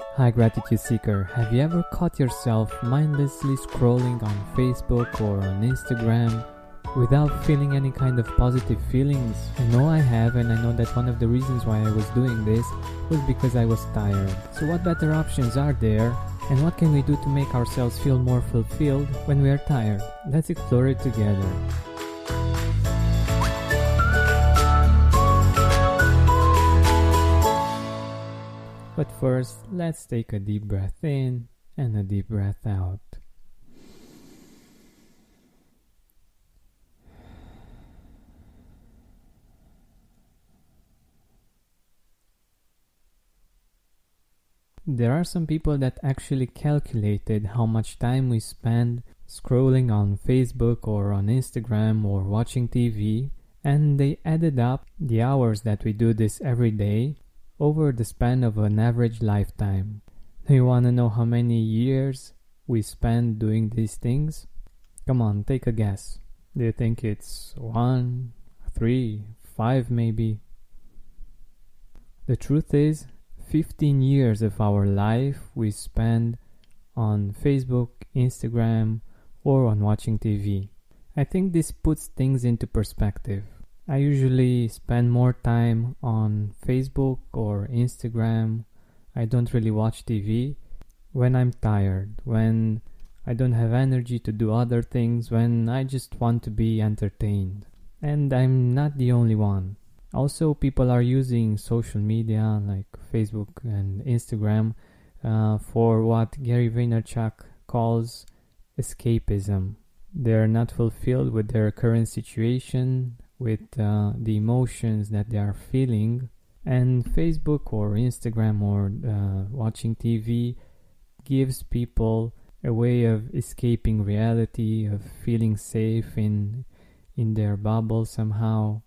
Hi, Gratitude Seeker. Have you ever caught yourself mindlessly scrolling on Facebook or on Instagram without feeling any kind of positive feelings? I know I have, and I know that one of the reasons why I was doing this was because I was tired. So, what better options are there? And what can we do to make ourselves feel more fulfilled when we are tired? Let's explore it together. But first, let's take a deep breath in and a deep breath out. There are some people that actually calculated how much time we spend scrolling on Facebook or on Instagram or watching TV, and they added up the hours that we do this every day over the span of an average lifetime. Do you want to know how many years we spend doing these things? Come on, take a guess. Do you think it's one, three, five, maybe? The truth is, 15 years of our life we spend on Facebook, Instagram, or on watching TV. I think this puts things into perspective. I usually spend more time on Facebook or Instagram. I don't really watch TV when I'm tired, when I don't have energy to do other things, when I just want to be entertained. And I'm not the only one. Also, people are using social media like Facebook and Instagram uh, for what Gary Vaynerchuk calls escapism. They're not fulfilled with their current situation with uh, the emotions that they are feeling. And Facebook or Instagram or uh, watching TV gives people a way of escaping reality, of feeling safe in in their bubble somehow.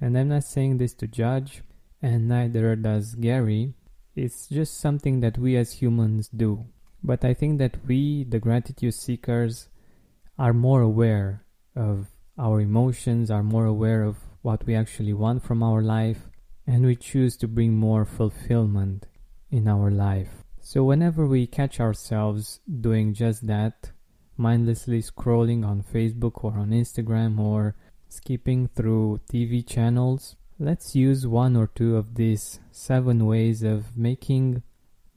And I'm not saying this to judge, and neither does Gary. It's just something that we as humans do. But I think that we, the gratitude seekers, are more aware of our emotions, are more aware of what we actually want from our life, and we choose to bring more fulfillment in our life. So, whenever we catch ourselves doing just that, mindlessly scrolling on Facebook or on Instagram or skipping through TV channels, let's use one or two of these seven ways of making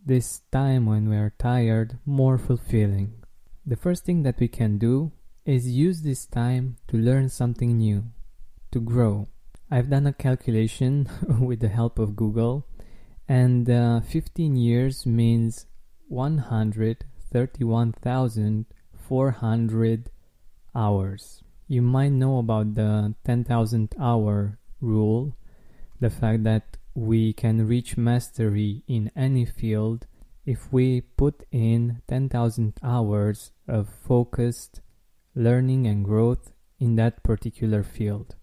this time when we are tired more fulfilling. The first thing that we can do is use this time to learn something new, to grow. I've done a calculation with the help of Google, and uh, 15 years means 131,400 hours. You might know about the 10,000 hour rule, the fact that we can reach mastery in any field if we put in 10,000 hours of focused learning and growth in that particular field.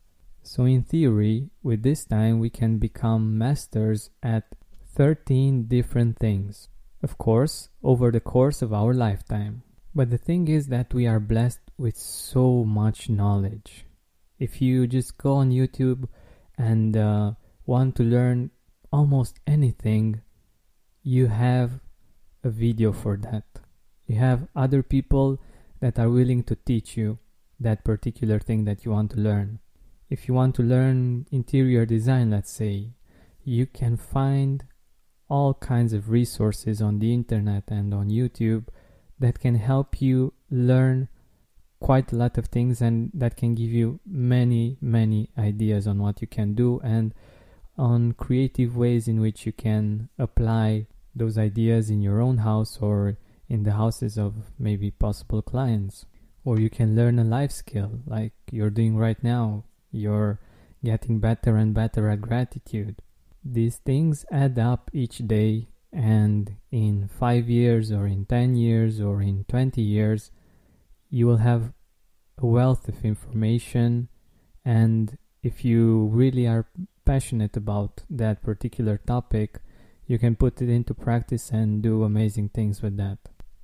So, in theory, with this time, we can become masters at 13 different things. Of course, over the course of our lifetime. But the thing is that we are blessed with so much knowledge. If you just go on YouTube and uh, want to learn almost anything, you have a video for that. You have other people that are willing to teach you that particular thing that you want to learn. If you want to learn interior design, let's say, you can find all kinds of resources on the internet and on YouTube that can help you learn quite a lot of things and that can give you many, many ideas on what you can do and on creative ways in which you can apply those ideas in your own house or in the houses of maybe possible clients. Or you can learn a life skill like you're doing right now. You're getting better and better at gratitude. These things add up each day, and in five years, or in 10 years, or in 20 years, you will have a wealth of information. And if you really are passionate about that particular topic, you can put it into practice and do amazing things with that.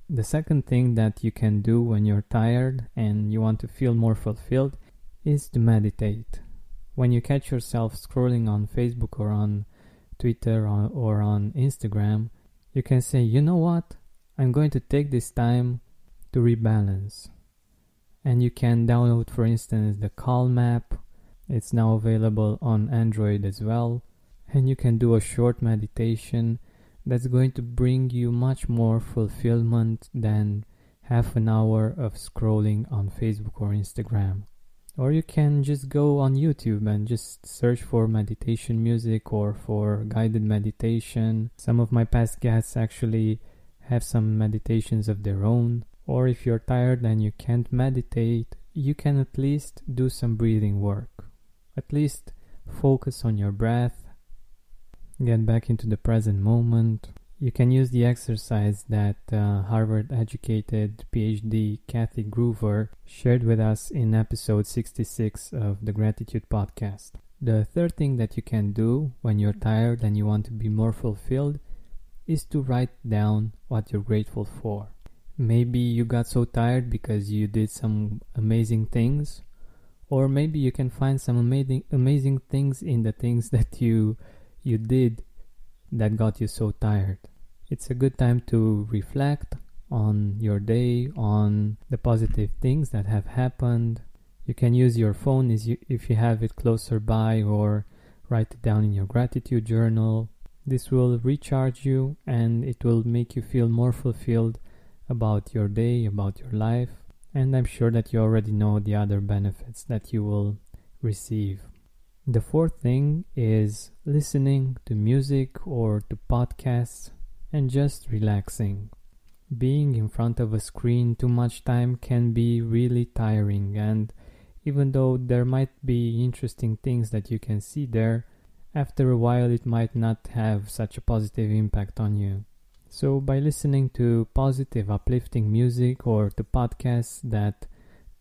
The second thing that you can do when you're tired and you want to feel more fulfilled is to meditate. When you catch yourself scrolling on Facebook or on Twitter or, or on Instagram, you can say, you know what? I'm going to take this time to rebalance. And you can download, for instance, the Calm app. It's now available on Android as well. And you can do a short meditation that's going to bring you much more fulfillment than half an hour of scrolling on Facebook or Instagram. Or you can just go on YouTube and just search for meditation music or for guided meditation. Some of my past guests actually have some meditations of their own. Or if you're tired and you can't meditate, you can at least do some breathing work. At least focus on your breath, get back into the present moment, you can use the exercise that uh, Harvard educated PhD Kathy Gruver shared with us in episode 66 of the Gratitude Podcast. The third thing that you can do when you're tired and you want to be more fulfilled is to write down what you're grateful for. Maybe you got so tired because you did some amazing things, or maybe you can find some amazing amazing things in the things that you you did that got you so tired it's a good time to reflect on your day, on the positive things that have happened. You can use your phone if you have it closer by or write it down in your gratitude journal. This will recharge you and it will make you feel more fulfilled about your day, about your life. And I'm sure that you already know the other benefits that you will receive. The fourth thing is listening to music or to podcasts and just relaxing. Being in front of a screen too much time can be really tiring, and even though there might be interesting things that you can see there, after a while it might not have such a positive impact on you. So, by listening to positive, uplifting music or to podcasts that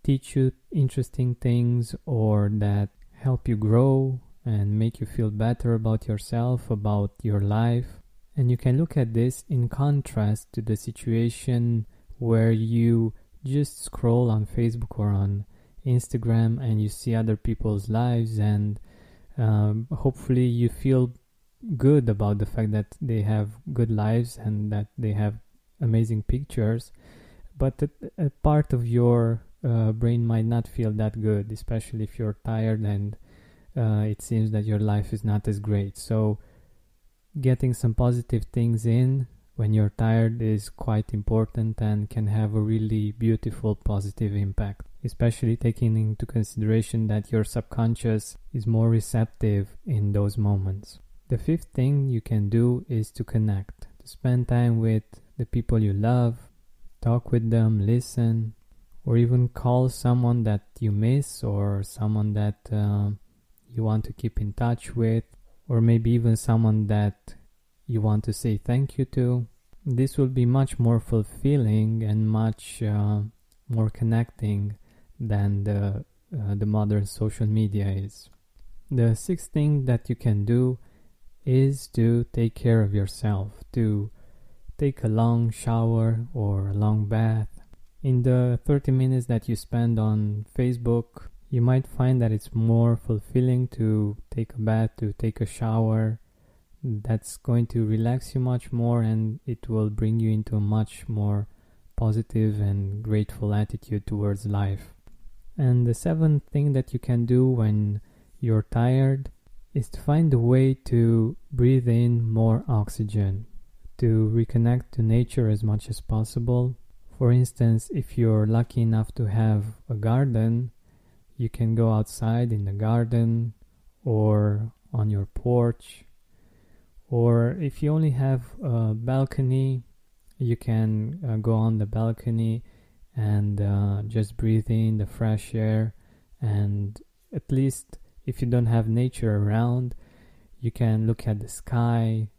teach you interesting things or that help you grow and make you feel better about yourself, about your life, and you can look at this in contrast to the situation where you just scroll on Facebook or on Instagram and you see other people's lives, and um, hopefully you feel good about the fact that they have good lives and that they have amazing pictures. But a, a part of your uh, brain might not feel that good, especially if you're tired and uh, it seems that your life is not as great. So, getting some positive things in when you're tired is quite important and can have a really beautiful positive impact, especially taking into consideration that your subconscious is more receptive in those moments. The fifth thing you can do is to connect, to spend time with the people you love, talk with them, listen, or even call someone that you miss or someone that uh, you want to keep in touch with or maybe even someone that you want to say thank you to. This will be much more fulfilling and much uh, more connecting than the, uh, the modern social media is. The sixth thing that you can do is to take care of yourself, to take a long shower or a long bath. In the 30 minutes that you spend on Facebook, you might find that it's more fulfilling to take a bath, to take a shower. That's going to relax you much more and it will bring you into a much more positive and grateful attitude towards life. And the seventh thing that you can do when you're tired is to find a way to breathe in more oxygen, to reconnect to nature as much as possible. For instance, if you're lucky enough to have a garden, you can go outside in the garden or on your porch. Or if you only have a balcony, you can uh, go on the balcony and uh, just breathe in the fresh air. And at least if you don't have nature around, you can look at the sky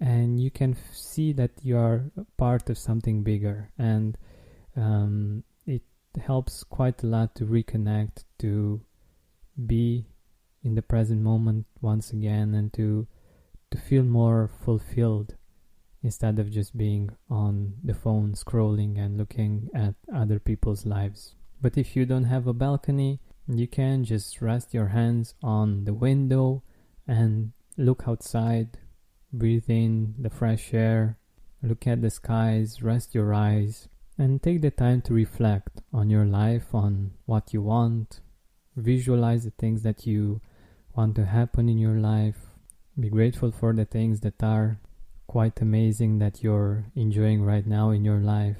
and you can f- see that you are part of something bigger. And um, it helps quite a lot to reconnect, to be in the present moment once again, and to to feel more fulfilled instead of just being on the phone scrolling and looking at other people's lives. But if you don't have a balcony, you can just rest your hands on the window and look outside, breathe in the fresh air, look at the skies, rest your eyes, and take the time to reflect on your life, on what you want. Visualize the things that you want to happen in your life. Be grateful for the things that are quite amazing that you're enjoying right now in your life.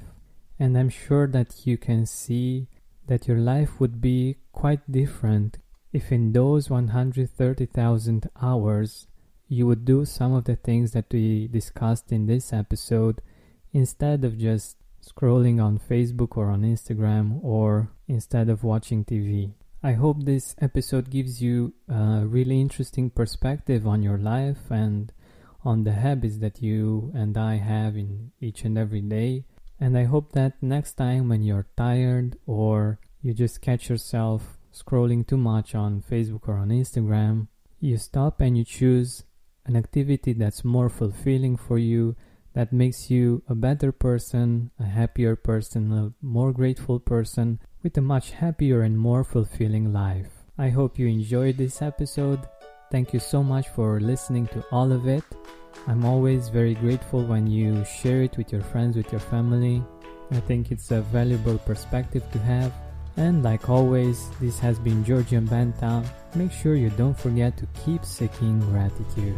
And I'm sure that you can see that your life would be quite different if in those 130,000 hours you would do some of the things that we discussed in this episode instead of just scrolling on Facebook or on Instagram or instead of watching TV. I hope this episode gives you a really interesting perspective on your life and on the habits that you and I have in each and every day. And I hope that next time when you're tired or you just catch yourself scrolling too much on Facebook or on Instagram, you stop and you choose an activity that's more fulfilling for you, that makes you a better person, a happier person, a more grateful person, with a much happier and more fulfilling life. I hope you enjoyed this episode. Thank you so much for listening to all of it. I'm always very grateful when you share it with your friends, with your family. I think it's a valuable perspective to have. And like always, this has been Georgian Benta. Make sure you don't forget to keep seeking gratitude.